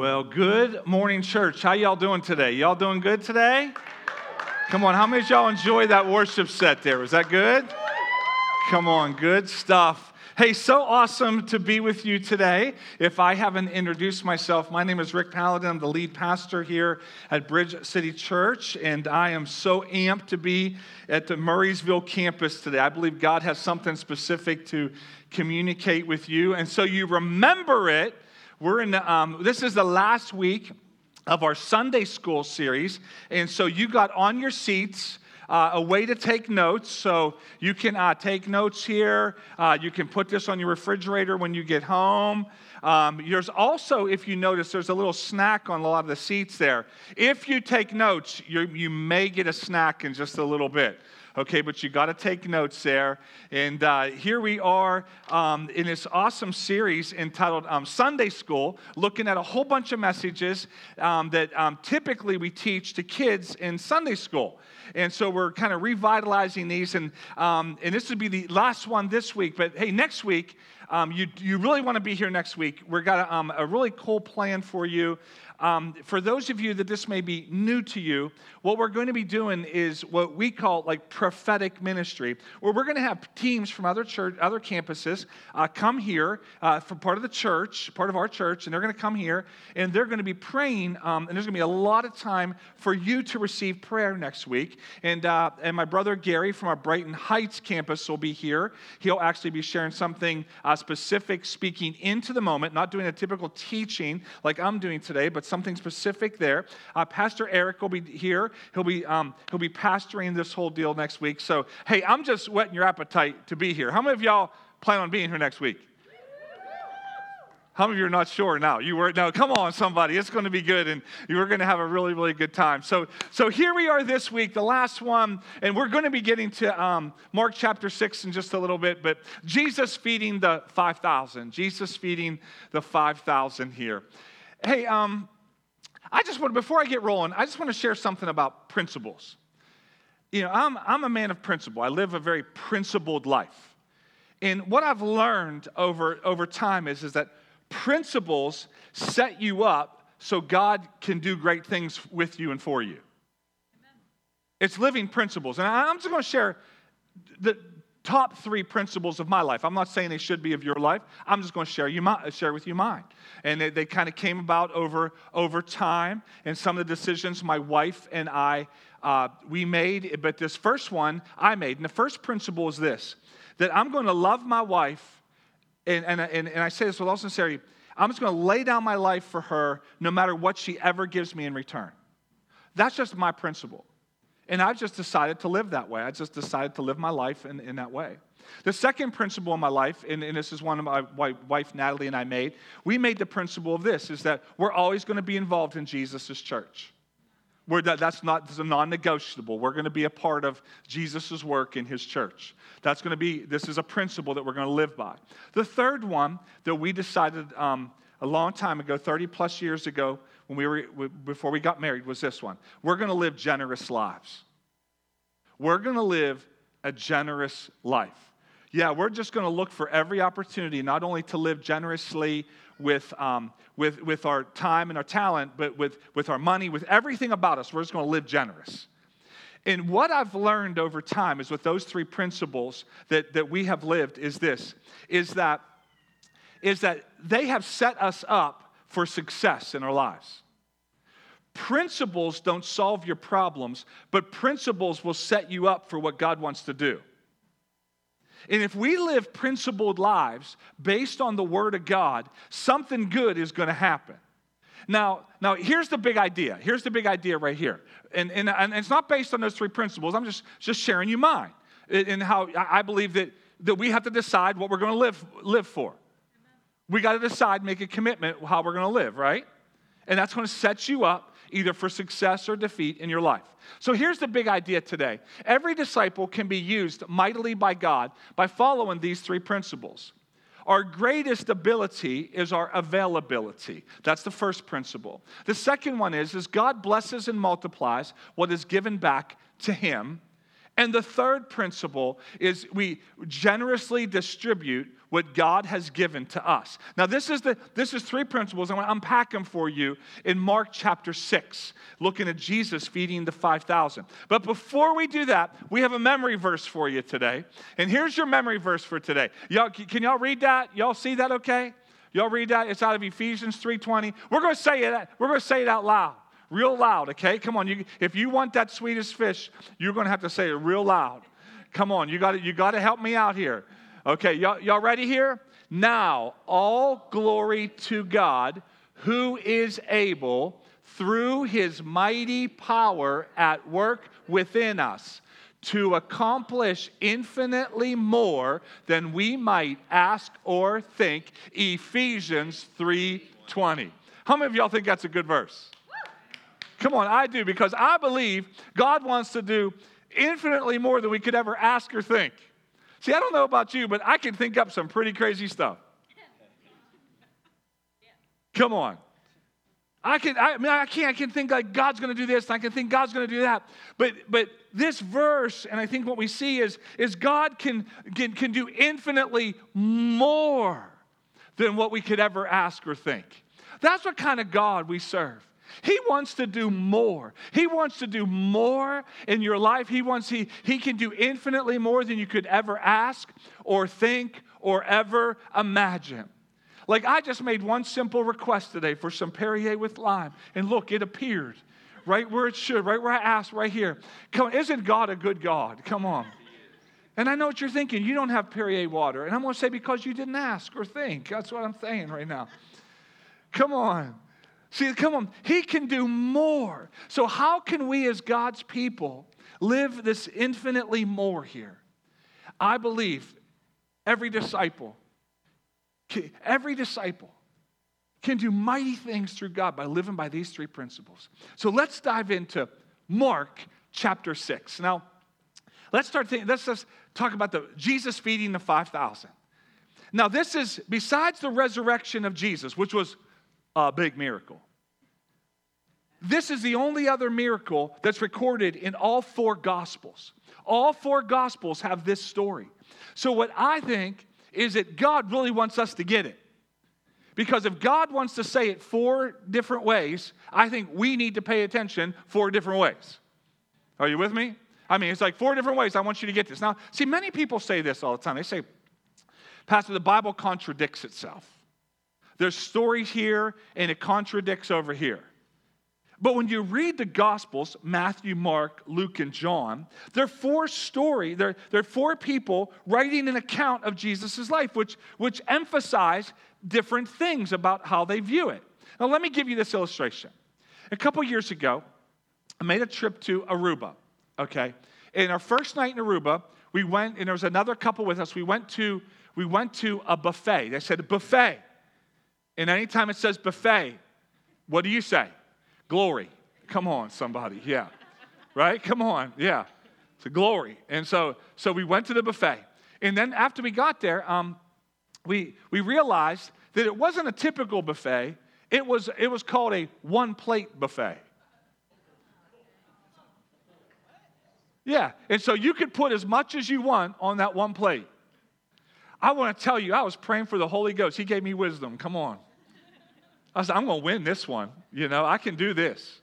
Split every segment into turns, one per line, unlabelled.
Well, good morning, church. How y'all doing today? Y'all doing good today? Come on, how many y'all enjoy that worship set there? Was that good? Come on, good stuff. Hey, so awesome to be with you today. If I haven't introduced myself, my name is Rick Paladin. I'm the lead pastor here at Bridge City Church, and I am so amped to be at the Murrysville campus today. I believe God has something specific to communicate with you, and so you remember it we're in, um, this is the last week of our Sunday school series. And so you got on your seats. Uh, a way to take notes. So you can uh, take notes here. Uh, you can put this on your refrigerator when you get home. Um, there's also, if you notice, there's a little snack on a lot of the seats there. If you take notes, you may get a snack in just a little bit okay? But you got to take notes there. And uh, here we are um, in this awesome series entitled um, Sunday School, looking at a whole bunch of messages um, that um, typically we teach to kids in Sunday school. And so we're kind of revitalizing these. And, um, and this would be the last one this week. But hey, next week, um, you, you really want to be here next week. We've got a, um, a really cool plan for you. Um, for those of you that this may be new to you, what we're going to be doing is what we call like prophetic ministry, where we're going to have teams from other church, other campuses uh, come here uh, for part of the church, part of our church, and they're going to come here and they're going to be praying. Um, and there's going to be a lot of time for you to receive prayer next week. And uh, and my brother Gary from our Brighton Heights campus will be here. He'll actually be sharing something uh, specific, speaking into the moment, not doing a typical teaching like I'm doing today, but something specific there. Uh, Pastor Eric will be here. He'll be, um, he'll be pastoring this whole deal next week. So, hey, I'm just whetting your appetite to be here. How many of y'all plan on being here next week? How many of you are not sure now? You were no, come on, somebody. It's going to be good, and you're going to have a really, really good time. So, so here we are this week, the last one, and we're going to be getting to um, Mark chapter six in just a little bit. But Jesus feeding the five thousand. Jesus feeding the five thousand here. Hey, um, I just want, before I get rolling, I just want to share something about principles. You know, I'm, I'm a man of principle. I live a very principled life. And what I've learned over, over time is, is that principles set you up so God can do great things with you and for you. Amen. It's living principles. And I'm just going to share the, top three principles of my life. I'm not saying they should be of your life. I'm just going to share, you my, share with you mine. And they, they kind of came about over, over time and some of the decisions my wife and I, uh, we made. But this first one I made. And the first principle is this, that I'm going to love my wife. And, and, and, and I say this with all sincerity. I'm just going to lay down my life for her no matter what she ever gives me in return. That's just my principle. And I've just decided to live that way. I just decided to live my life in, in that way. The second principle in my life, and, and this is one of my wife Natalie and I made, we made the principle of this is that we're always going to be involved in Jesus' church. We're, that, that's not that's a non-negotiable. We're going to be a part of Jesus' work in his church. That's going to be, this is a principle that we're going to live by. The third one that we decided um, a long time ago, 30 plus years ago, when we were, before we got married, was this one. We're going to live generous lives. We're going to live a generous life. Yeah, we're just going to look for every opportunity, not only to live generously with, um, with, with our time and our talent, but with, with our money, with everything about us. We're just going to live generous. And what I've learned over time is with those three principles that, that we have lived is this, is that is that they have set us up for success in our lives. Principles don't solve your problems, but principles will set you up for what God wants to do. And if we live principled lives based on the Word of God, something good is going to happen. Now, now here's the big idea. Here's the big idea right here. And, and, and it's not based on those three principles. I'm just, just sharing you mine and how I believe that, that we have to decide what we're going to live, live for we got to decide, make a commitment how we're going to live, right? And that's going to set you up either for success or defeat in your life. So here's the big idea today every disciple can be used mightily by God by following these three principles. Our greatest ability is our availability. That's the first principle. The second one is, is God blesses and multiplies what is given back to him. And the third principle is we generously distribute what God has given to us. Now, this is the this is three principles. I want to unpack them for you in Mark chapter 6, looking at Jesus feeding the 5,000. But before we do that, we have a memory verse for you today. And here's your memory verse for today. Y'all, can y'all read that? Y'all see that okay? Y'all read that? It's out of Ephesians 3:20. We're going to say it, we're going to say it out loud. Real loud, okay? Come on. You, if you want that Swedish Fish, you're going to have to say it real loud. Come on, you got you got to help me out here. Okay, y'all, y'all ready here? Now, all glory to God who is able through his mighty power at work within us to accomplish infinitely more than we might ask or think ephesians 3.20 how many of y'all think that's a good verse come on i do because i believe god wants to do infinitely more than we could ever ask or think See, I don't know about you, but I can think up some pretty crazy stuff. Come on. I can, I, mean, I can't, I can think like God's going to do this, and I can think God's going to do that. But, but this verse, and I think what we see is, is God can, can, can do infinitely more than what we could ever ask or think. That's what kind of God we serve. He wants to do more. He wants to do more in your life. He wants he he can do infinitely more than you could ever ask or think or ever imagine. Like I just made one simple request today for some Perrier with lime, and look, it appeared right where it should, right where I asked, right here. Come on, isn't God a good God? Come on. And I know what you're thinking. You don't have Perrier water. And I'm going to say because you didn't ask or think. That's what I'm saying right now. Come on. See, come on, He can do more. So, how can we as God's people live this infinitely more here? I believe every disciple, every disciple can do mighty things through God by living by these three principles. So, let's dive into Mark chapter 6. Now, let's start thinking, let's just talk about the Jesus feeding the 5,000. Now, this is besides the resurrection of Jesus, which was a big miracle. This is the only other miracle that's recorded in all four Gospels. All four Gospels have this story. So, what I think is that God really wants us to get it. Because if God wants to say it four different ways, I think we need to pay attention four different ways. Are you with me? I mean, it's like four different ways. I want you to get this. Now, see, many people say this all the time. They say, Pastor, the Bible contradicts itself. There's stories here and it contradicts over here. But when you read the Gospels, Matthew, Mark, Luke, and John, they're four story, they're, they're four people writing an account of Jesus' life, which, which emphasize different things about how they view it. Now, let me give you this illustration. A couple years ago, I made a trip to Aruba, okay? In our first night in Aruba, we went, and there was another couple with us. We went to, we went to a buffet. They said, buffet. And anytime it says buffet, what do you say? Glory. Come on, somebody. Yeah. Right? Come on. Yeah. It's a glory. And so, so we went to the buffet. And then after we got there, um, we, we realized that it wasn't a typical buffet. It was, it was called a one plate buffet. Yeah. And so you could put as much as you want on that one plate. I want to tell you, I was praying for the Holy Ghost. He gave me wisdom. Come on. I said, I'm going to win this one. You know, I can do this.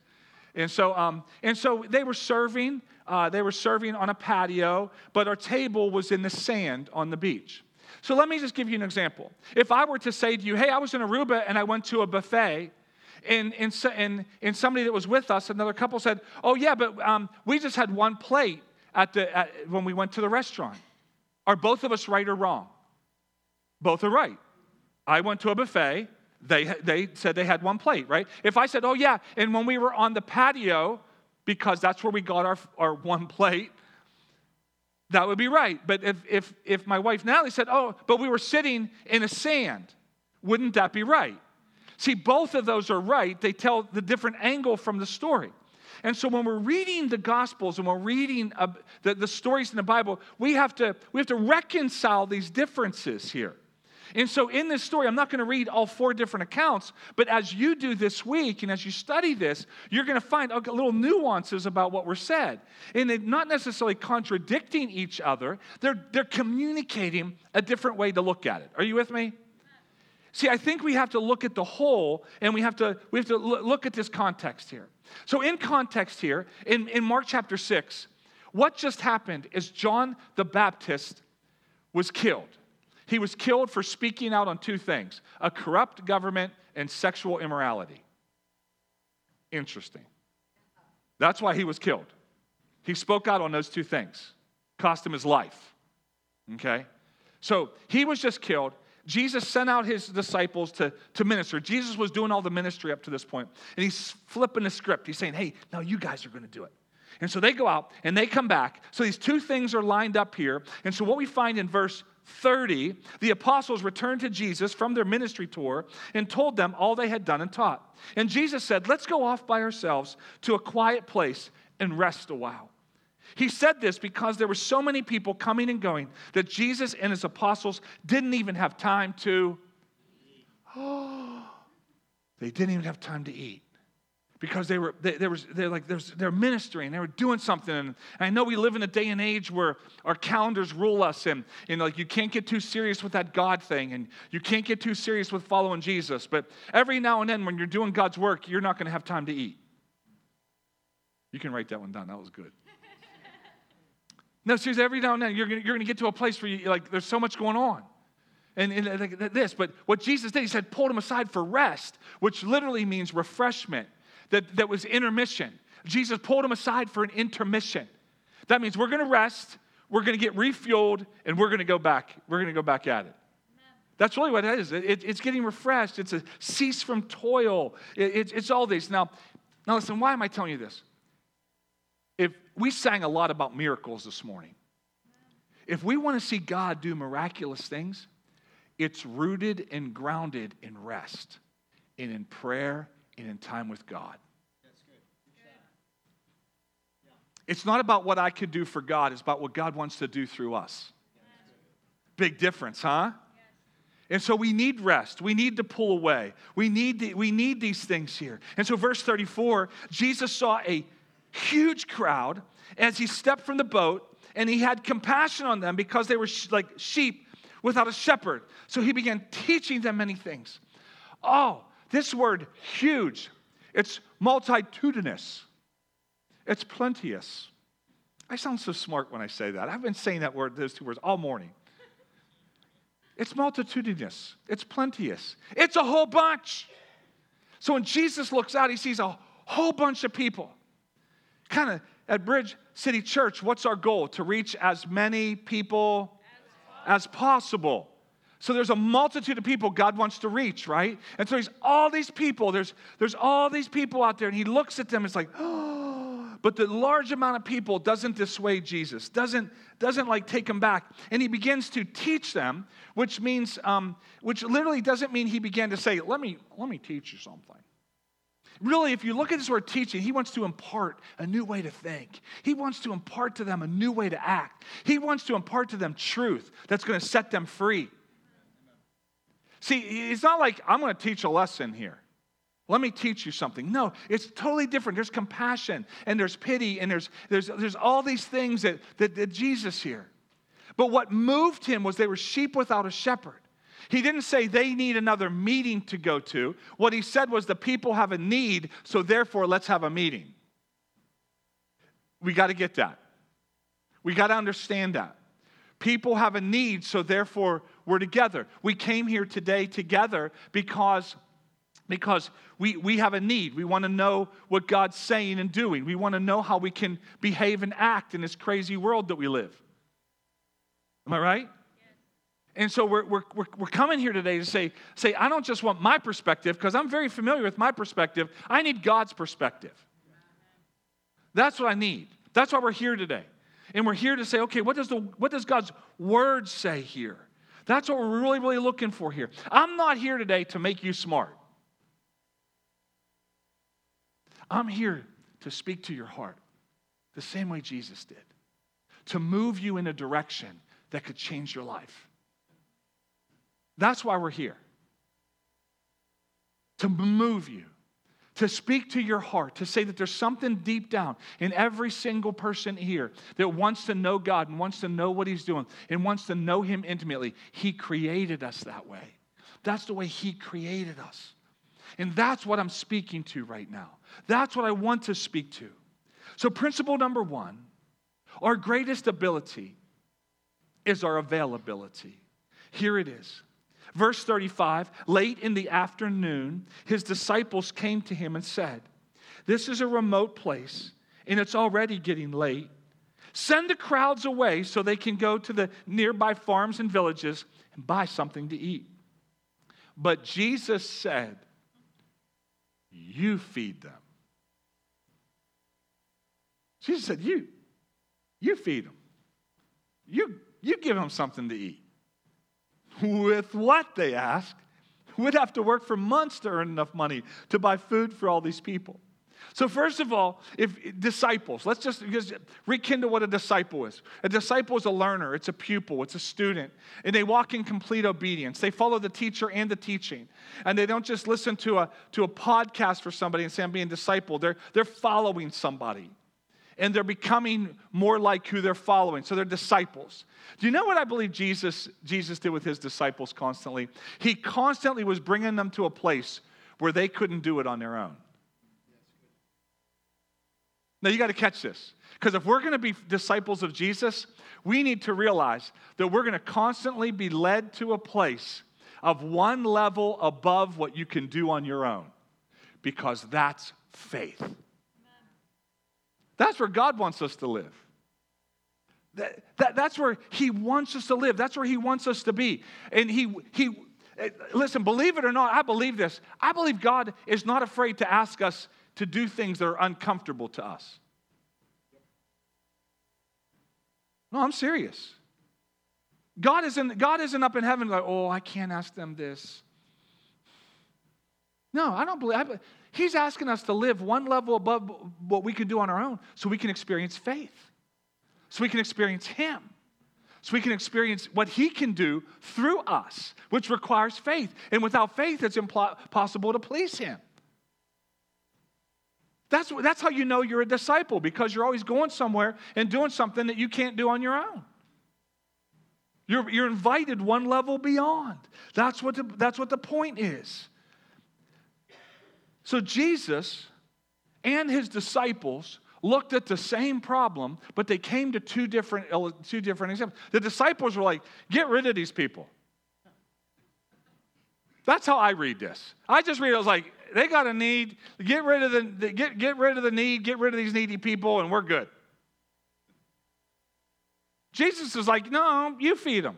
And so, um, and so they were serving. Uh, they were serving on a patio, but our table was in the sand on the beach. So let me just give you an example. If I were to say to you, "Hey, I was in Aruba and I went to a buffet," and and and, and somebody that was with us, another couple said, "Oh yeah, but um, we just had one plate at the at, when we went to the restaurant." Are both of us right or wrong? Both are right. I went to a buffet. They, they said they had one plate, right? If I said, oh, yeah, and when we were on the patio, because that's where we got our, our one plate, that would be right. But if, if, if my wife Natalie said, oh, but we were sitting in a sand, wouldn't that be right? See, both of those are right. They tell the different angle from the story. And so when we're reading the Gospels and we're reading the, the stories in the Bible, we have, to, we have to reconcile these differences here. And so, in this story, I'm not going to read all four different accounts, but as you do this week and as you study this, you're going to find little nuances about what were said. And they're not necessarily contradicting each other, they're, they're communicating a different way to look at it. Are you with me? See, I think we have to look at the whole and we have to, we have to look at this context here. So, in context here, in, in Mark chapter 6, what just happened is John the Baptist was killed. He was killed for speaking out on two things a corrupt government and sexual immorality. Interesting. That's why he was killed. He spoke out on those two things, cost him his life. Okay? So he was just killed. Jesus sent out his disciples to, to minister. Jesus was doing all the ministry up to this point, and he's flipping the script. He's saying, Hey, now you guys are going to do it. And so they go out and they come back. So these two things are lined up here. And so what we find in verse 30, the apostles returned to Jesus from their ministry tour and told them all they had done and taught. And Jesus said, Let's go off by ourselves to a quiet place and rest a while. He said this because there were so many people coming and going that Jesus and his apostles didn't even have time to. Oh, they didn't even have time to eat because they were they, they they're like they're ministering they were doing something. And i know we live in a day and age where our calendars rule us and know like you can't get too serious with that god thing and you can't get too serious with following jesus. But every now and then when you're doing god's work you're not going to have time to eat. You can write that one down that was good. No seriously every now and then you're going you're to get to a place where you like there's so much going on. And, and like this but what jesus did he said pulled him aside for rest which literally means refreshment that, that was intermission. Jesus pulled him aside for an intermission. That means we're going to rest, we're going to get refueled, and we're going to go back. We're going to go back at it. That's really what it is. It, it's getting refreshed. It's a cease from toil. It, it, it's all these. Now, now, listen, why am I telling you this? If we sang a lot about miracles this morning, if we want to see God do miraculous things, it's rooted and grounded in rest and in prayer and in time with God. It's not about what I could do for God, it's about what God wants to do through us. Big difference, huh? And so we need rest. We need to pull away. We need, the, we need these things here. And so, verse 34 Jesus saw a huge crowd as he stepped from the boat, and he had compassion on them because they were sh- like sheep without a shepherd. So he began teaching them many things. Oh, this word, huge, it's multitudinous, it's plenteous. I sound so smart when I say that. I've been saying that word, those two words, all morning. It's multitudinous, it's plenteous, it's a whole bunch. So when Jesus looks out, he sees a whole bunch of people. Kind of at Bridge City Church, what's our goal? To reach as many people as possible. So there's a multitude of people God wants to reach, right? And so he's all these people, there's, there's all these people out there, and he looks at them, it's like, oh, but the large amount of people doesn't dissuade Jesus, doesn't, doesn't like take him back. And he begins to teach them, which means, um, which literally doesn't mean he began to say, let me, let me teach you something. Really, if you look at this word teaching, he wants to impart a new way to think. He wants to impart to them a new way to act. He wants to impart to them truth that's going to set them free. See, it's not like I'm going to teach a lesson here. Let me teach you something. No, it's totally different. There's compassion and there's pity and there's, there's, there's all these things that, that, that Jesus here. But what moved him was they were sheep without a shepherd. He didn't say they need another meeting to go to. What he said was the people have a need, so therefore let's have a meeting. We got to get that. We got to understand that. People have a need, so therefore we're together. We came here today together because, because we, we have a need. We want to know what God's saying and doing. We want to know how we can behave and act in this crazy world that we live. Am I right? And so we're, we're, we're, we're coming here today to say, say, I don't just want my perspective, because I'm very familiar with my perspective. I need God's perspective. That's what I need. That's why we're here today. And we're here to say, okay, what does, the, what does God's word say here? That's what we're really, really looking for here. I'm not here today to make you smart. I'm here to speak to your heart the same way Jesus did, to move you in a direction that could change your life. That's why we're here. To move you, to speak to your heart, to say that there's something deep down in every single person here that wants to know God and wants to know what He's doing and wants to know Him intimately. He created us that way. That's the way He created us. And that's what I'm speaking to right now. That's what I want to speak to. So, principle number one our greatest ability is our availability. Here it is. Verse 35 Late in the afternoon, his disciples came to him and said, This is a remote place, and it's already getting late. Send the crowds away so they can go to the nearby farms and villages and buy something to eat. But Jesus said, You feed them. Jesus said, You, you feed them. You, you give them something to eat. With what, they asked. We'd have to work for months to earn enough money to buy food for all these people. So, first of all, if disciples, let's just, just rekindle what a disciple is. A disciple is a learner, it's a pupil, it's a student, and they walk in complete obedience. They follow the teacher and the teaching. And they don't just listen to a, to a podcast for somebody and say, I'm being discipled. They're, they're following somebody and they're becoming more like who they're following. So they're disciples. Do you know what I believe Jesus, Jesus did with his disciples constantly? He constantly was bringing them to a place where they couldn't do it on their own. Now you got to catch this. Because if we're going to be disciples of Jesus, we need to realize that we're going to constantly be led to a place of one level above what you can do on your own. Because that's faith. That's where God wants us to live. That, that, that's where He wants us to live. That's where He wants us to be. And He, he, eh, listen, believe it or not, I believe this. I believe God is not afraid to ask us to do things that are uncomfortable to us. No, I'm serious. God isn't, God isn't up in heaven like, oh, I can't ask them this. No, I don't believe. I, He's asking us to live one level above what we can do on our own so we can experience faith, so we can experience Him, so we can experience what He can do through us, which requires faith. And without faith, it's impossible to please Him. That's, that's how you know you're a disciple because you're always going somewhere and doing something that you can't do on your own. You're, you're invited one level beyond. That's what, the, that's what the point is. So Jesus and his disciples looked at the same problem, but they came to two different, uh, two different examples. The disciples were like, get rid of these people. That's how I read this. I just read it, I was like, they got a need, get rid of the, get, get rid of the need, get rid of these needy people, and we're good. Jesus is like, no, you feed them.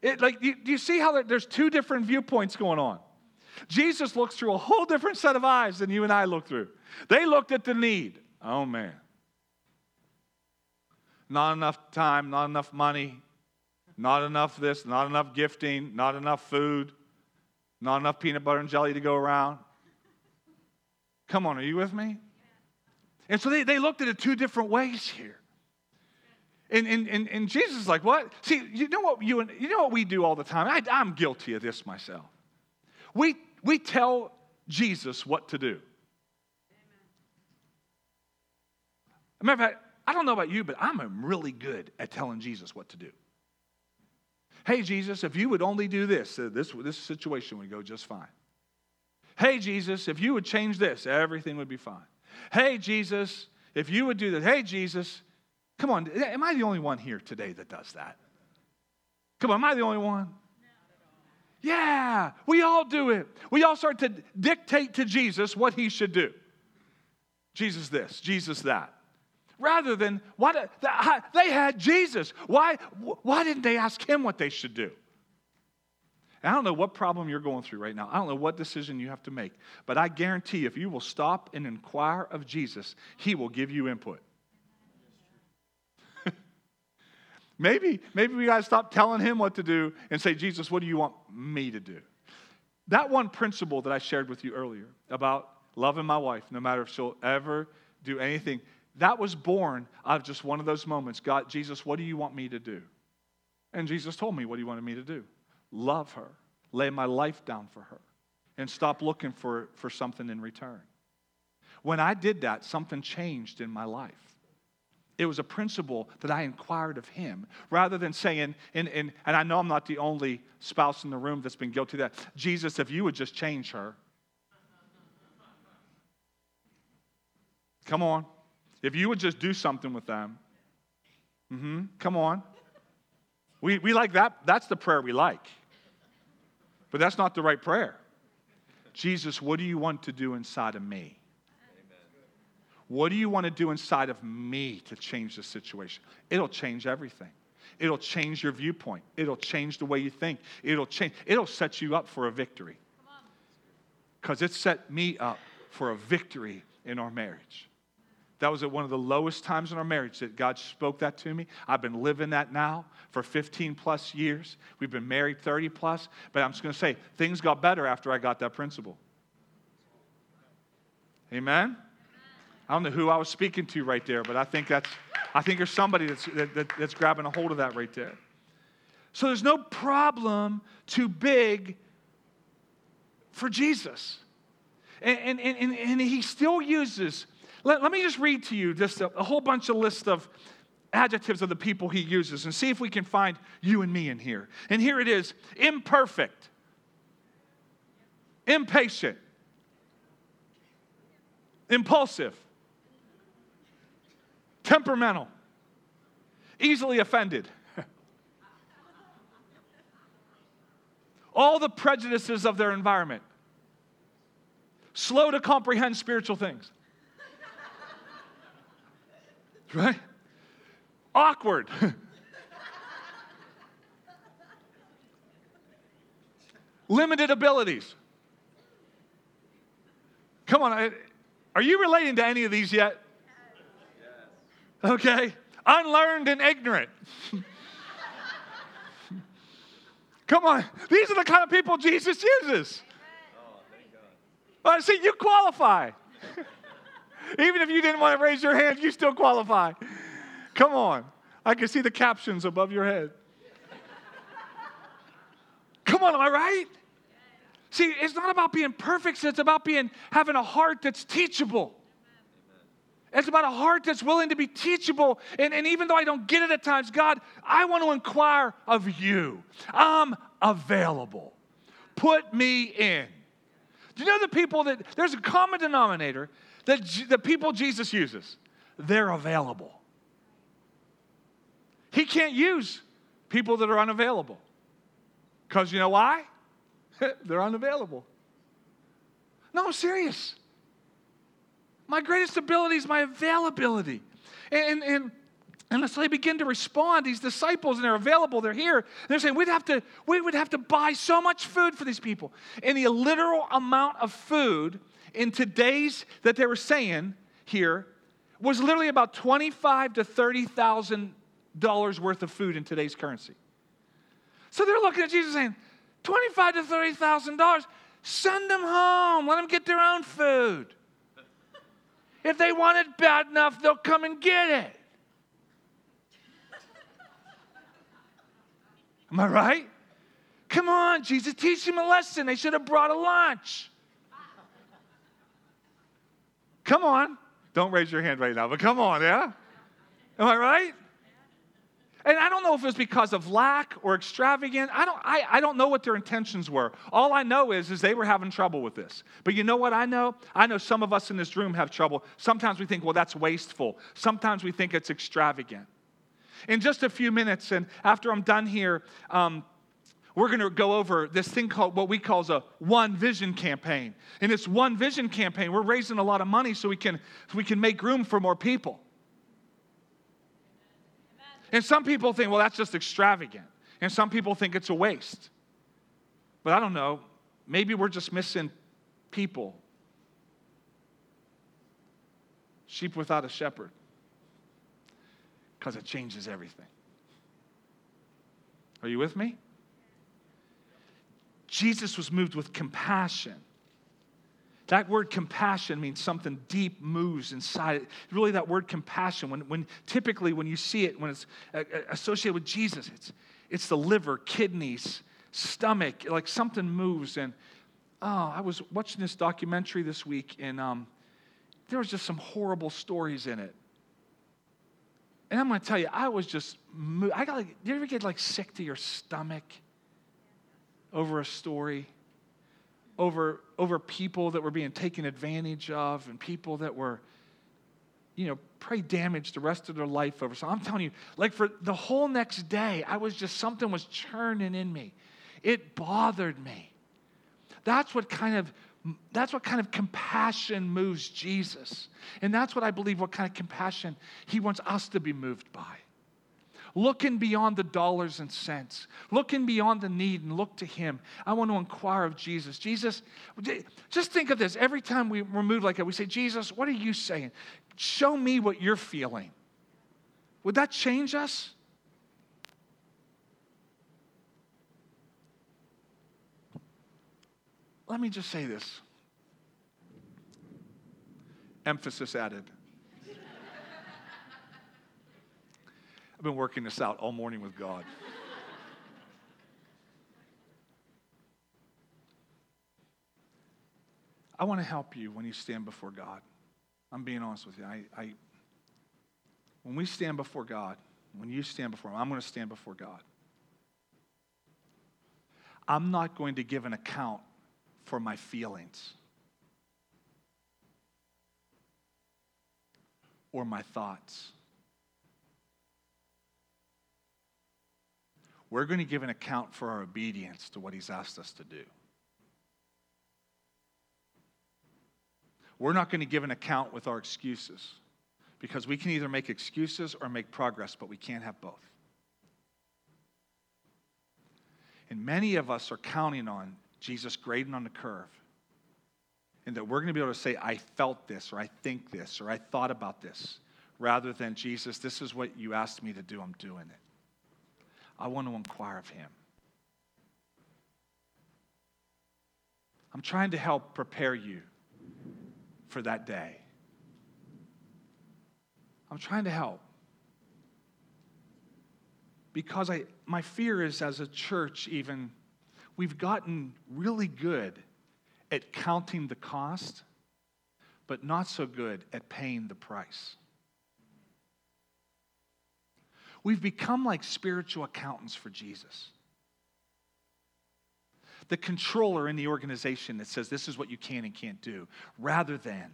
It, like, you, do you see how there's two different viewpoints going on? Jesus looks through a whole different set of eyes than you and I look through. They looked at the need. Oh, man. Not enough time, not enough money, not enough this, not enough gifting, not enough food, not enough peanut butter and jelly to go around. Come on, are you with me? And so they, they looked at it two different ways here. And, and, and, and Jesus is like, what? See, you know what you, you know what we do all the time? I, I'm guilty of this myself. We we tell Jesus what to do. As matter of fact, I don't know about you, but I'm really good at telling Jesus what to do. Hey, Jesus, if you would only do this, uh, this, this situation would go just fine. Hey, Jesus, if you would change this, everything would be fine. Hey, Jesus, if you would do this. Hey, Jesus, come on, am I the only one here today that does that? Come on, am I the only one? Yeah, we all do it. We all start to dictate to Jesus what he should do. Jesus this, Jesus that. Rather than, why they had Jesus. Why, why didn't they ask him what they should do? I don't know what problem you're going through right now. I don't know what decision you have to make. But I guarantee if you will stop and inquire of Jesus, he will give you input. Maybe, maybe we got to stop telling him what to do and say, Jesus, what do you want me to do? That one principle that I shared with you earlier about loving my wife, no matter if she'll ever do anything, that was born out of just one of those moments. God, Jesus, what do you want me to do? And Jesus told me what he wanted me to do. love her, lay my life down for her, and stop looking for, for something in return. When I did that, something changed in my life. It was a principle that I inquired of him rather than saying, and, and, and I know I'm not the only spouse in the room that's been guilty of that. Jesus, if you would just change her. Come on. If you would just do something with them. Mm-hmm. Come on. We, we like that. That's the prayer we like. But that's not the right prayer. Jesus, what do you want to do inside of me? What do you want to do inside of me to change the situation? It'll change everything. It'll change your viewpoint. It'll change the way you think. It'll change. It'll set you up for a victory. Because it set me up for a victory in our marriage. That was at one of the lowest times in our marriage that God spoke that to me. I've been living that now for 15 plus years. We've been married 30 plus. But I'm just going to say, things got better after I got that principle. Amen? I don't know who I was speaking to right there, but I think that's, I think there's somebody that's, that, that, that's grabbing a hold of that right there. So there's no problem too big for Jesus. And, and, and, and he still uses, let, let me just read to you just a, a whole bunch of list of adjectives of the people he uses and see if we can find you and me in here. And here it is imperfect, impatient, impulsive, temperamental, easily offended. All the prejudices of their environment, slow to comprehend spiritual things. right? Awkward. Limited abilities. Come on, are you relating to any of these yet? Okay? Unlearned and ignorant. Come on. These are the kind of people Jesus uses. Oh, see, you qualify. Even if you didn't want to raise your hand, you still qualify. Come on. I can see the captions above your head. Come on, am I right? See, it's not about being perfect, it's about being having a heart that's teachable. It's about a heart that's willing to be teachable. And, and even though I don't get it at times, God, I want to inquire of you. I'm available. Put me in. Do you know the people that, there's a common denominator that the people Jesus uses? They're available. He can't use people that are unavailable. Because you know why? They're unavailable. No, I'm serious. My greatest ability is my availability. And, and, and so they begin to respond, these disciples, and they're available, they're here. They're saying, we'd have to, we would have to buy so much food for these people. And the literal amount of food in today's that they were saying here was literally about twenty-five to thirty thousand dollars worth of food in today's currency. So they're looking at Jesus saying, twenty-five to thirty thousand dollars. Send them home. Let them get their own food. If they want it bad enough, they'll come and get it. Am I right? Come on, Jesus, teach them a lesson. They should have brought a lunch. Come on. Don't raise your hand right now, but come on, yeah? Am I right? And I don't know if it was because of lack or extravagant. I don't, I, I don't know what their intentions were. All I know is, is they were having trouble with this. But you know what I know? I know some of us in this room have trouble. Sometimes we think, well, that's wasteful. Sometimes we think it's extravagant. In just a few minutes, and after I'm done here, um, we're going to go over this thing called what we call a one vision campaign. In this one vision campaign, we're raising a lot of money so we can, so we can make room for more people. And some people think, well, that's just extravagant. And some people think it's a waste. But I don't know. Maybe we're just missing people. Sheep without a shepherd. Because it changes everything. Are you with me? Jesus was moved with compassion that word compassion means something deep moves inside. Really, that word compassion, when, when typically when you see it, when it's uh, uh, associated with Jesus, it's, it's the liver, kidneys, stomach, like something moves. And oh, I was watching this documentary this week, and um, there was just some horrible stories in it. And I'm going to tell you, I was just, I got like, do you ever get like sick to your stomach over a story? Over, over people that were being taken advantage of and people that were, you know, pray damage the rest of their life over. So I'm telling you, like for the whole next day, I was just, something was churning in me. It bothered me. That's what kind of that's what kind of compassion moves Jesus. And that's what I believe what kind of compassion he wants us to be moved by. Looking beyond the dollars and cents, looking beyond the need and look to him. I want to inquire of Jesus. Jesus, just think of this. Every time we, we're like that, we say, Jesus, what are you saying? Show me what you're feeling. Would that change us? Let me just say this. Emphasis added. I've been working this out all morning with God. I want to help you when you stand before God. I'm being honest with you. I, I, when we stand before God, when you stand before Him, I'm going to stand before God. I'm not going to give an account for my feelings or my thoughts. We're going to give an account for our obedience to what He's asked us to do. We're not going to give an account with our excuses because we can either make excuses or make progress, but we can't have both. And many of us are counting on Jesus grading on the curve. And that we're going to be able to say, I felt this, or I think this, or I thought about this, rather than, Jesus, this is what you asked me to do, I'm doing it. I want to inquire of Him. I'm trying to help prepare you for that day. I'm trying to help. Because I, my fear is, as a church, even we've gotten really good at counting the cost, but not so good at paying the price. We've become like spiritual accountants for Jesus. The controller in the organization that says this is what you can and can't do, rather than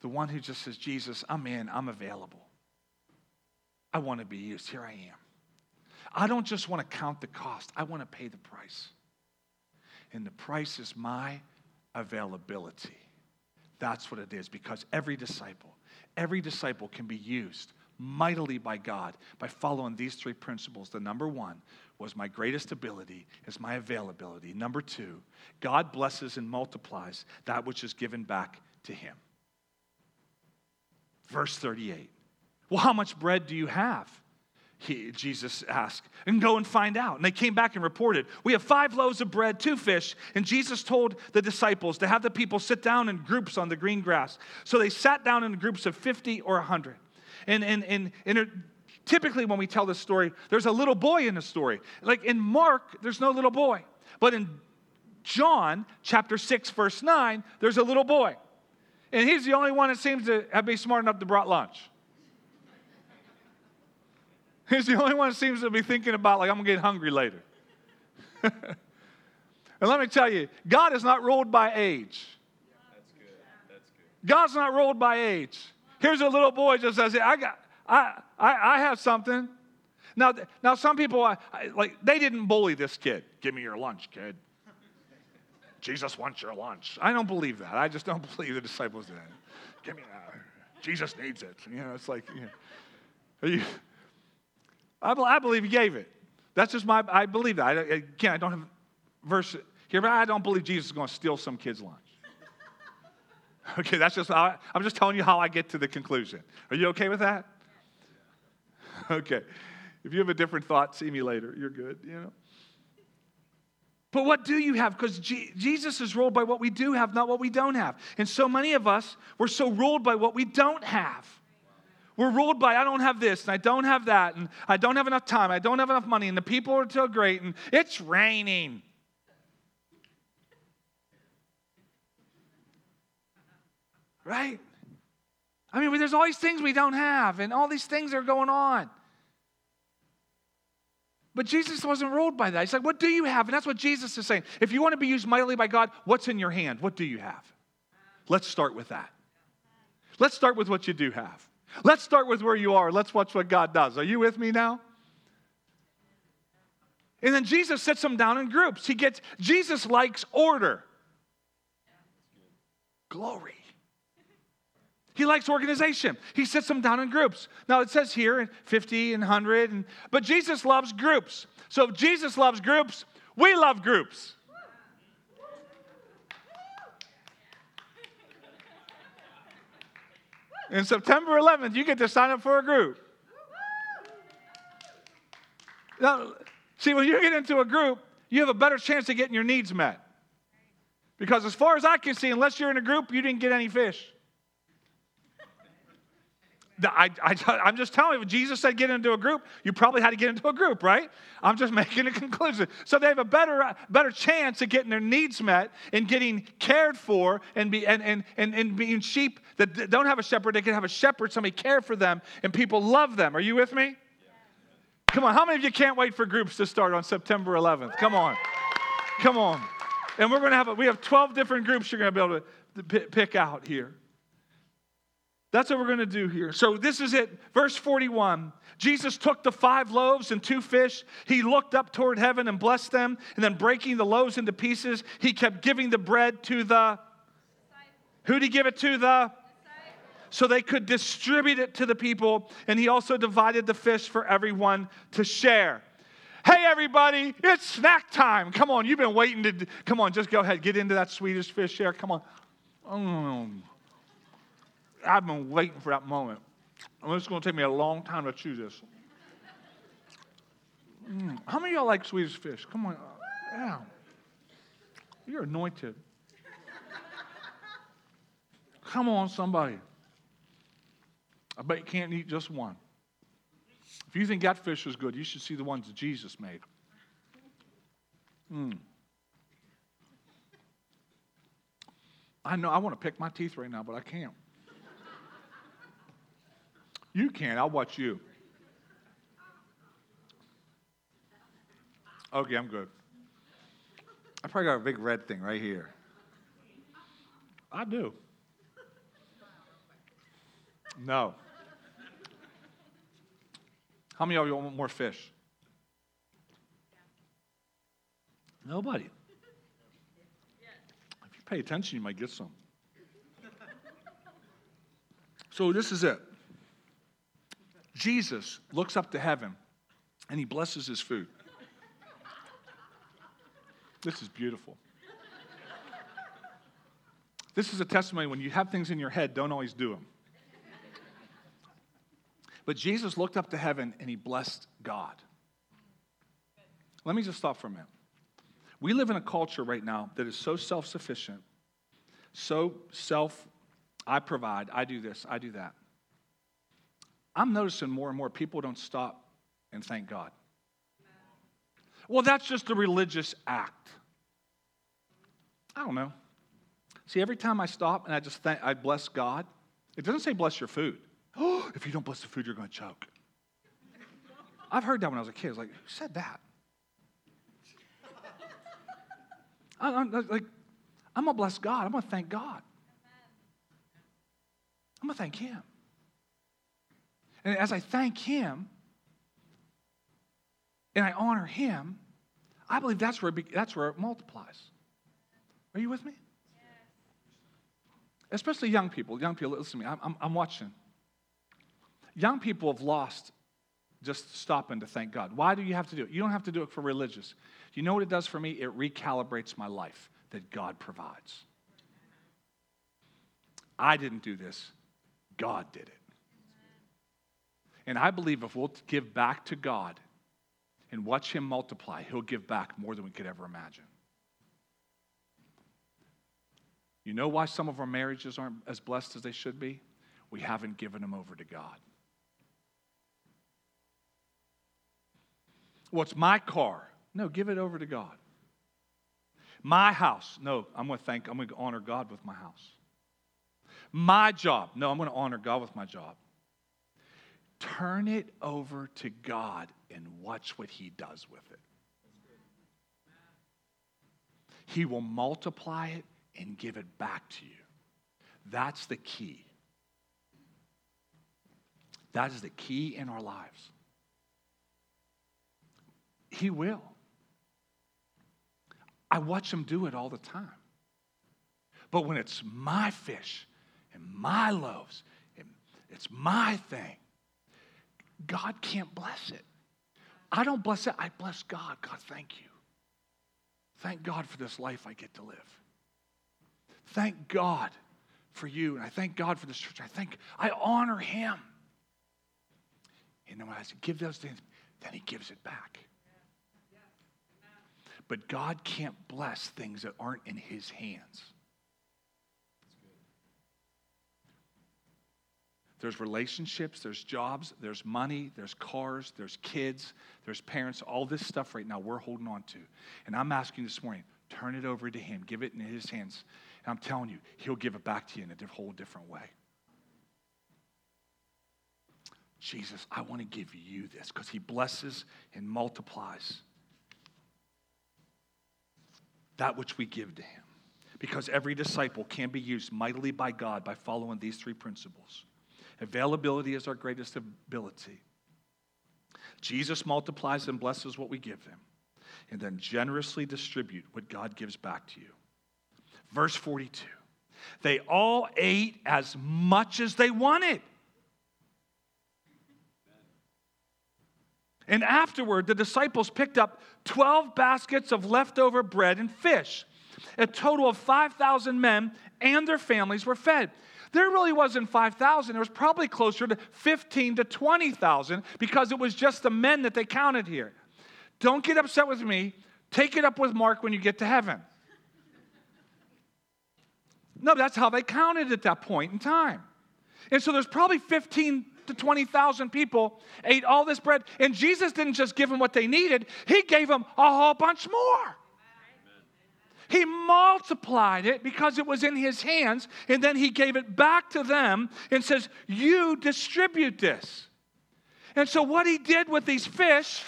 the one who just says, Jesus, I'm in, I'm available. I want to be used. Here I am. I don't just want to count the cost, I want to pay the price. And the price is my availability. That's what it is because every disciple, every disciple can be used mightily by God by following these three principles. The number one was my greatest ability is my availability. Number two, God blesses and multiplies that which is given back to him. Verse 38. Well, how much bread do you have? he, Jesus asked, and go and find out. And they came back and reported, We have five loaves of bread, two fish. And Jesus told the disciples to have the people sit down in groups on the green grass. So they sat down in groups of 50 or 100. And, and, and, and typically, when we tell this story, there's a little boy in the story. Like in Mark, there's no little boy. But in John chapter 6, verse 9, there's a little boy. And he's the only one that seems to have been smart enough to brought lunch. He's the only one that seems to be thinking about, like, I'm going to get hungry later. and let me tell you, God is not ruled by age. That's good. That's good. God's not ruled by age. Here's a little boy just says, I got, I, I, I have something. Now, now some people, I, I, like, they didn't bully this kid. Give me your lunch, kid. Jesus wants your lunch. I don't believe that. I just don't believe the disciples did. Give me that. Jesus needs it. You know, it's like, you know, I, I believe he gave it. That's just my, I believe that. I, again, I don't have verse here, but I don't believe Jesus is going to steal some kid's lunch. Okay, that's just, I, I'm just telling you how I get to the conclusion. Are you okay with that? Okay. If you have a different thought, see me later. You're good, you know. But what do you have? Because G- Jesus is ruled by what we do have, not what we don't have. And so many of us, we're so ruled by what we don't have. we're ruled by I don't have this and I don't have that and I don't have enough time, I don't have enough money, and the people are so great and it's raining. Right? I mean, there's all these things we don't have, and all these things are going on. But Jesus wasn't ruled by that. He's like, What do you have? And that's what Jesus is saying. If you want to be used mightily by God, what's in your hand? What do you have? Let's start with that. Let's start with what you do have. Let's start with where you are. Let's watch what God does. Are you with me now? And then Jesus sits them down in groups. He gets, Jesus likes order. Glory. He likes organization. He sits them down in groups. Now it says here 50 and 100, and, but Jesus loves groups. So if Jesus loves groups, we love groups. And September 11th, you get to sign up for a group. Now, see, when you get into a group, you have a better chance of getting your needs met. Because as far as I can see, unless you're in a group, you didn't get any fish. I, am just telling you, Jesus said get into a group, you probably had to get into a group, right? I'm just making a conclusion. So they have a better, better chance of getting their needs met and getting cared for and, be, and, and, and, and being sheep that don't have a shepherd. They can have a shepherd, somebody care for them, and people love them. Are you with me? Come on, how many of you can't wait for groups to start on September 11th? Come on. Come on. And we're going to have, a, we have 12 different groups you're going to be able to pick out here. That's what we're going to do here. So this is it. Verse 41. Jesus took the five loaves and two fish. He looked up toward heaven and blessed them. And then breaking the loaves into pieces, he kept giving the bread to the. Who'd he give it to? The. So they could distribute it to the people. And he also divided the fish for everyone to share. Hey, everybody, it's snack time. Come on, you've been waiting to. Come on, just go ahead. Get into that Swedish fish share. Come on. Mm. I've been waiting for that moment. It's going to take me a long time to chew this. Mm. How many of y'all like Swedish fish? Come on. Yeah. You're anointed. Come on, somebody. I bet you can't eat just one. If you think that fish is good, you should see the ones that Jesus made. Mm. I know I want to pick my teeth right now, but I can't. You can. I'll watch you. Okay, I'm good. I probably got a big red thing right here. I do. No. How many of you want more fish? Nobody. If you pay attention, you might get some. So, this is it. Jesus looks up to heaven and he blesses his food. This is beautiful. This is a testimony when you have things in your head, don't always do them. But Jesus looked up to heaven and he blessed God. Let me just stop for a minute. We live in a culture right now that is so self sufficient, so self, I provide, I do this, I do that. I'm noticing more and more people don't stop and thank God. Well, that's just a religious act. I don't know. See, every time I stop and I just thank, I bless God, it doesn't say bless your food. Oh, if you don't bless the food, you're going to choke. I've heard that when I was a kid. I was like, who said that? I, am like, I'm going to bless God. I'm going to thank God. I'm going to thank Him. And as I thank Him and I honor Him, I believe that's where it, that's where it multiplies. Are you with me? Yes. Especially young people. Young people, listen to me. I'm, I'm, I'm watching. Young people have lost just stopping to thank God. Why do you have to do it? You don't have to do it for religious. You know what it does for me? It recalibrates my life that God provides. I didn't do this, God did it. And I believe if we'll give back to God and watch Him multiply, He'll give back more than we could ever imagine. You know why some of our marriages aren't as blessed as they should be? We haven't given them over to God. Well, my car. No, give it over to God. My house. No, I'm going to thank, I'm going to honor God with my house. My job. No, I'm going to honor God with my job. Turn it over to God and watch what He does with it. He will multiply it and give it back to you. That's the key. That is the key in our lives. He will. I watch him do it all the time. But when it's my fish and my loaves, and it's my thing, God can't bless it. I don't bless it, I bless God. God, thank you. Thank God for this life I get to live. Thank God for you, and I thank God for this church. I thank I honor Him. And then when I give those things, then He gives it back. But God can't bless things that aren't in His hands. There's relationships, there's jobs, there's money, there's cars, there's kids, there's parents, all this stuff right now we're holding on to. And I'm asking this morning, turn it over to Him, give it in His hands. And I'm telling you, He'll give it back to you in a whole different way. Jesus, I want to give you this because He blesses and multiplies that which we give to Him. Because every disciple can be used mightily by God by following these three principles. Availability is our greatest ability. Jesus multiplies and blesses what we give him, and then generously distribute what God gives back to you. Verse 42 They all ate as much as they wanted. And afterward, the disciples picked up 12 baskets of leftover bread and fish. A total of 5,000 men and their families were fed. There really wasn't 5,000. There was probably closer to 15 to 20,000 because it was just the men that they counted here. Don't get upset with me. Take it up with Mark when you get to heaven. No, that's how they counted at that point in time. And so there's probably 15 to 20,000 people ate all this bread. And Jesus didn't just give them what they needed, He gave them a whole bunch more. He multiplied it because it was in his hands, and then he gave it back to them and says, You distribute this. And so, what he did with these fish.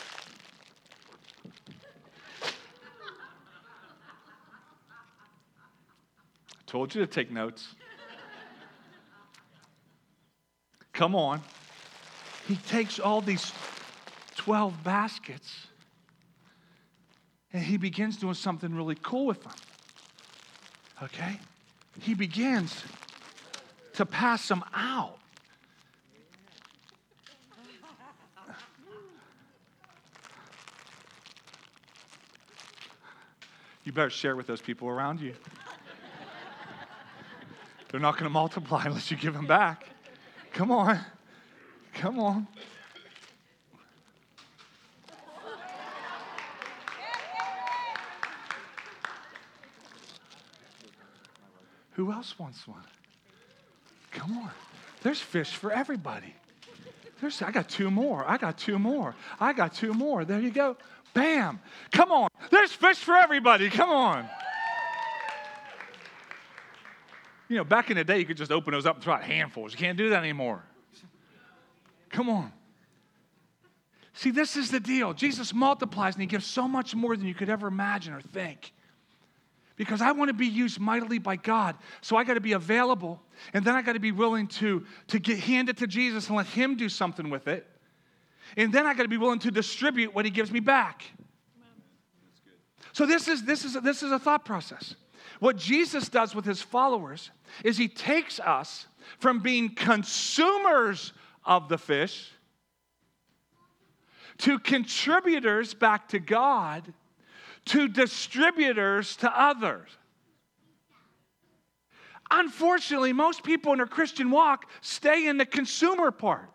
I told you to take notes. Come on. He takes all these 12 baskets and he begins doing something really cool with them. Okay? He begins to pass them out. You better share with those people around you. They're not going to multiply unless you give them back. Come on. Come on. Who else wants one? Come on. There's fish for everybody. There's, I got two more. I got two more. I got two more. There you go. Bam. Come on. There's fish for everybody. Come on. You know, back in the day, you could just open those up and throw out handfuls. You can't do that anymore. Come on. See, this is the deal. Jesus multiplies and he gives so much more than you could ever imagine or think because I want to be used mightily by God. So I got to be available, and then I got to be willing to, to get, hand it to Jesus and let Him do something with it. And then I got to be willing to distribute what He gives me back. So this is, this, is, this is a thought process. What Jesus does with His followers is He takes us from being consumers of the fish to contributors back to God to distributors to others. Unfortunately, most people in their Christian walk stay in the consumer part.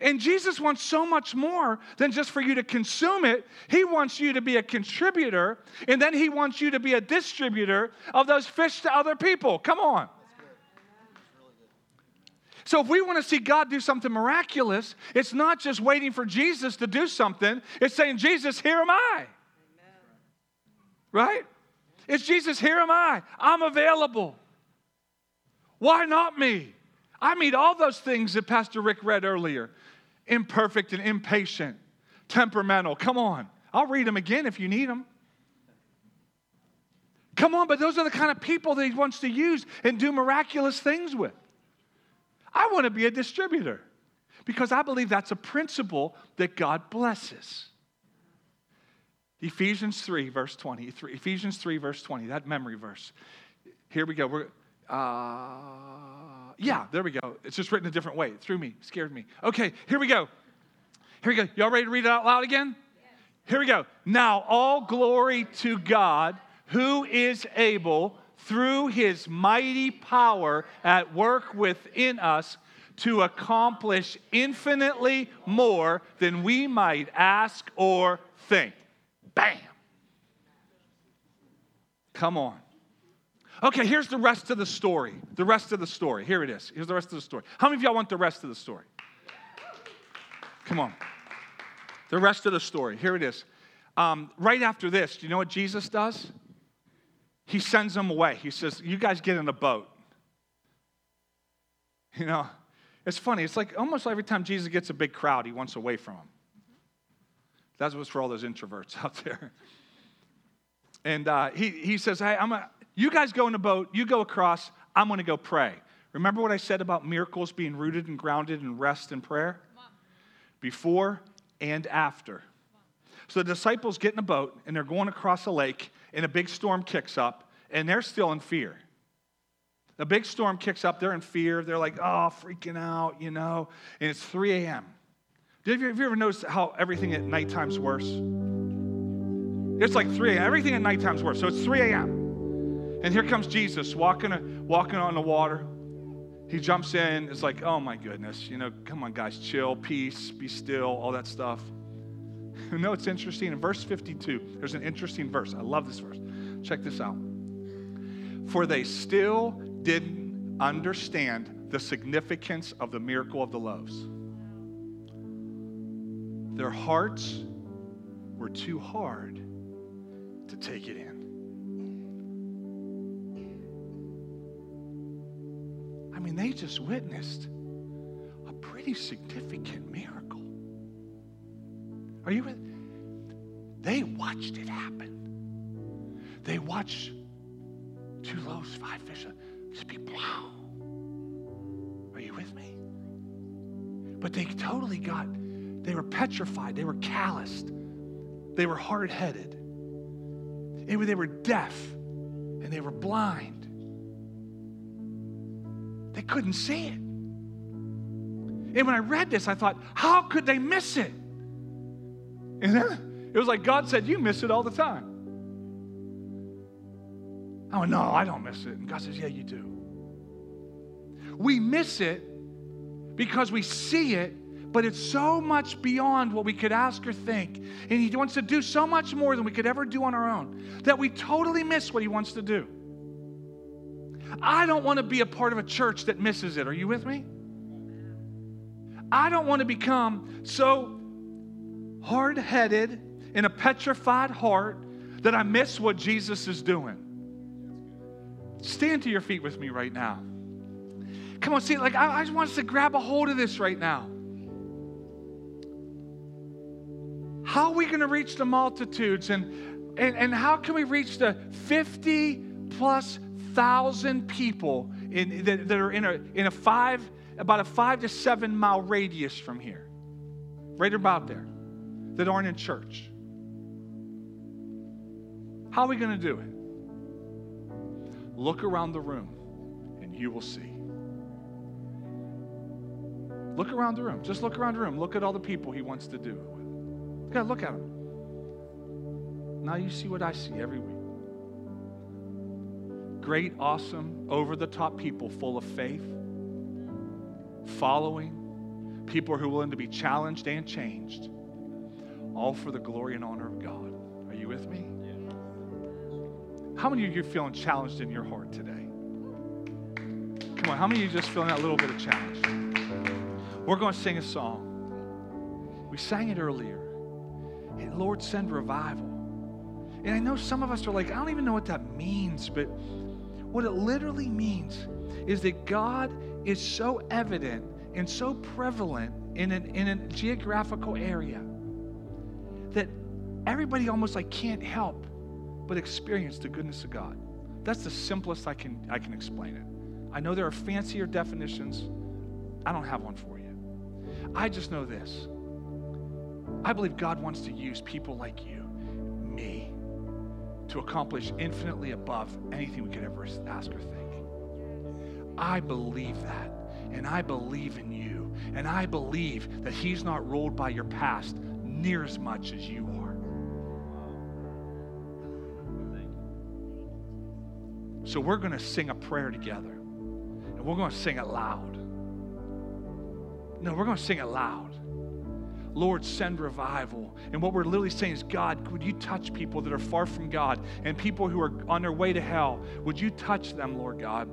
And Jesus wants so much more than just for you to consume it. He wants you to be a contributor, and then He wants you to be a distributor of those fish to other people. Come on. So, if we want to see God do something miraculous, it's not just waiting for Jesus to do something, it's saying, Jesus, here am I. Right? It's Jesus, here am I. I'm available. Why not me? I meet all those things that Pastor Rick read earlier imperfect and impatient, temperamental. Come on. I'll read them again if you need them. Come on, but those are the kind of people that he wants to use and do miraculous things with. I want to be a distributor because I believe that's a principle that God blesses. Ephesians 3, verse 20. Ephesians 3, verse 20, that memory verse. Here we go. We're, uh, yeah, there we go. It's just written a different way. It threw me, scared me. Okay, here we go. Here we go. Y'all ready to read it out loud again? Here we go. Now, all glory to God who is able, through his mighty power at work within us, to accomplish infinitely more than we might ask or think. Bam. Come on. Okay, here's the rest of the story. The rest of the story. Here it is. Here's the rest of the story. How many of y'all want the rest of the story? Come on. The rest of the story. Here it is. Um, right after this, do you know what Jesus does? He sends them away. He says, You guys get in a boat. You know, it's funny. It's like almost every time Jesus gets a big crowd, he wants away from them. That's what's for all those introverts out there. And uh, he, he says, Hey, I'm a, you guys go in a boat, you go across, I'm going to go pray. Remember what I said about miracles being rooted and grounded in rest and prayer? Before and after. So the disciples get in a boat and they're going across a lake, and a big storm kicks up, and they're still in fear. A big storm kicks up, they're in fear. They're like, oh, freaking out, you know. And it's 3 a.m. Have you, have you ever noticed how everything at nighttime's worse? It's like 3 a.m. Everything at nighttime's worse. So it's 3 a.m. And here comes Jesus walking, uh, walking on the water. He jumps in. It's like, oh my goodness, you know, come on, guys, chill, peace, be still, all that stuff. You know, it's interesting. In verse 52, there's an interesting verse. I love this verse. Check this out. For they still didn't understand the significance of the miracle of the loaves. Their hearts were too hard to take it in. I mean, they just witnessed a pretty significant miracle. Are you with? They watched it happen. They watched two loaves, five fish, uh, just be wow. Are you with me? But they totally got, they were petrified, they were calloused, they were hard headed, they were deaf, and they were blind. They couldn't see it. And when I read this, I thought, how could they miss it? And then it was like God said, You miss it all the time. I went, No, I don't miss it. And God says, Yeah, you do. We miss it because we see it, but it's so much beyond what we could ask or think. And He wants to do so much more than we could ever do on our own that we totally miss what He wants to do. I don't want to be a part of a church that misses it. Are you with me? I don't want to become so hard headed in a petrified heart that I miss what Jesus is doing. Stand to your feet with me right now. Come on, see, like I, I just want us to grab a hold of this right now. How are we going to reach the multitudes and, and, and how can we reach the 50 plus thousand people in, that, that are in a, in a five, about a five to seven mile radius from here, right about there, that aren't in church. How are we going to do it? Look around the room and you will see. Look around the room. Just look around the room. Look at all the people he wants to do God, look at them. Now you see what I see every week great, awesome, over the top people full of faith, following, people who are willing to be challenged and changed, all for the glory and honor of God. Are you with me? How many of you are feeling challenged in your heart today? Come on, How many of you just feeling that little bit of challenge? We're going to sing a song. We sang it earlier. Hey, Lord, send revival. And I know some of us are like, I don't even know what that means, but what it literally means is that God is so evident and so prevalent in, an, in a geographical area that everybody almost like can't help but experience the goodness of God. That's the simplest I can, I can explain it. I know there are fancier definitions. I don't have one for you. I just know this. I believe God wants to use people like you, me, to accomplish infinitely above anything we could ever ask or think. I believe that. And I believe in you. And I believe that He's not ruled by your past near as much as you are. So we're going to sing a prayer together. And we're going to sing it loud. No, we're going to sing it loud. Lord, send revival. And what we're literally saying is, God, would you touch people that are far from God and people who are on their way to hell? Would you touch them, Lord God?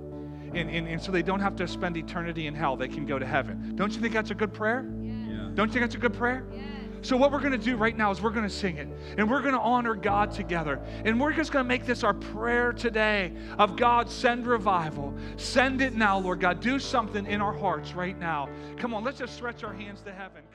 And, and, and so they don't have to spend eternity in hell, they can go to heaven. Don't you think that's a good prayer? Yeah. Don't you think that's a good prayer? Yeah. So, what we're going to do right now is we're going to sing it and we're going to honor God together. And we're just going to make this our prayer today of God, send revival. Send it now, Lord God. Do something in our hearts right now. Come on, let's just stretch our hands to heaven. Come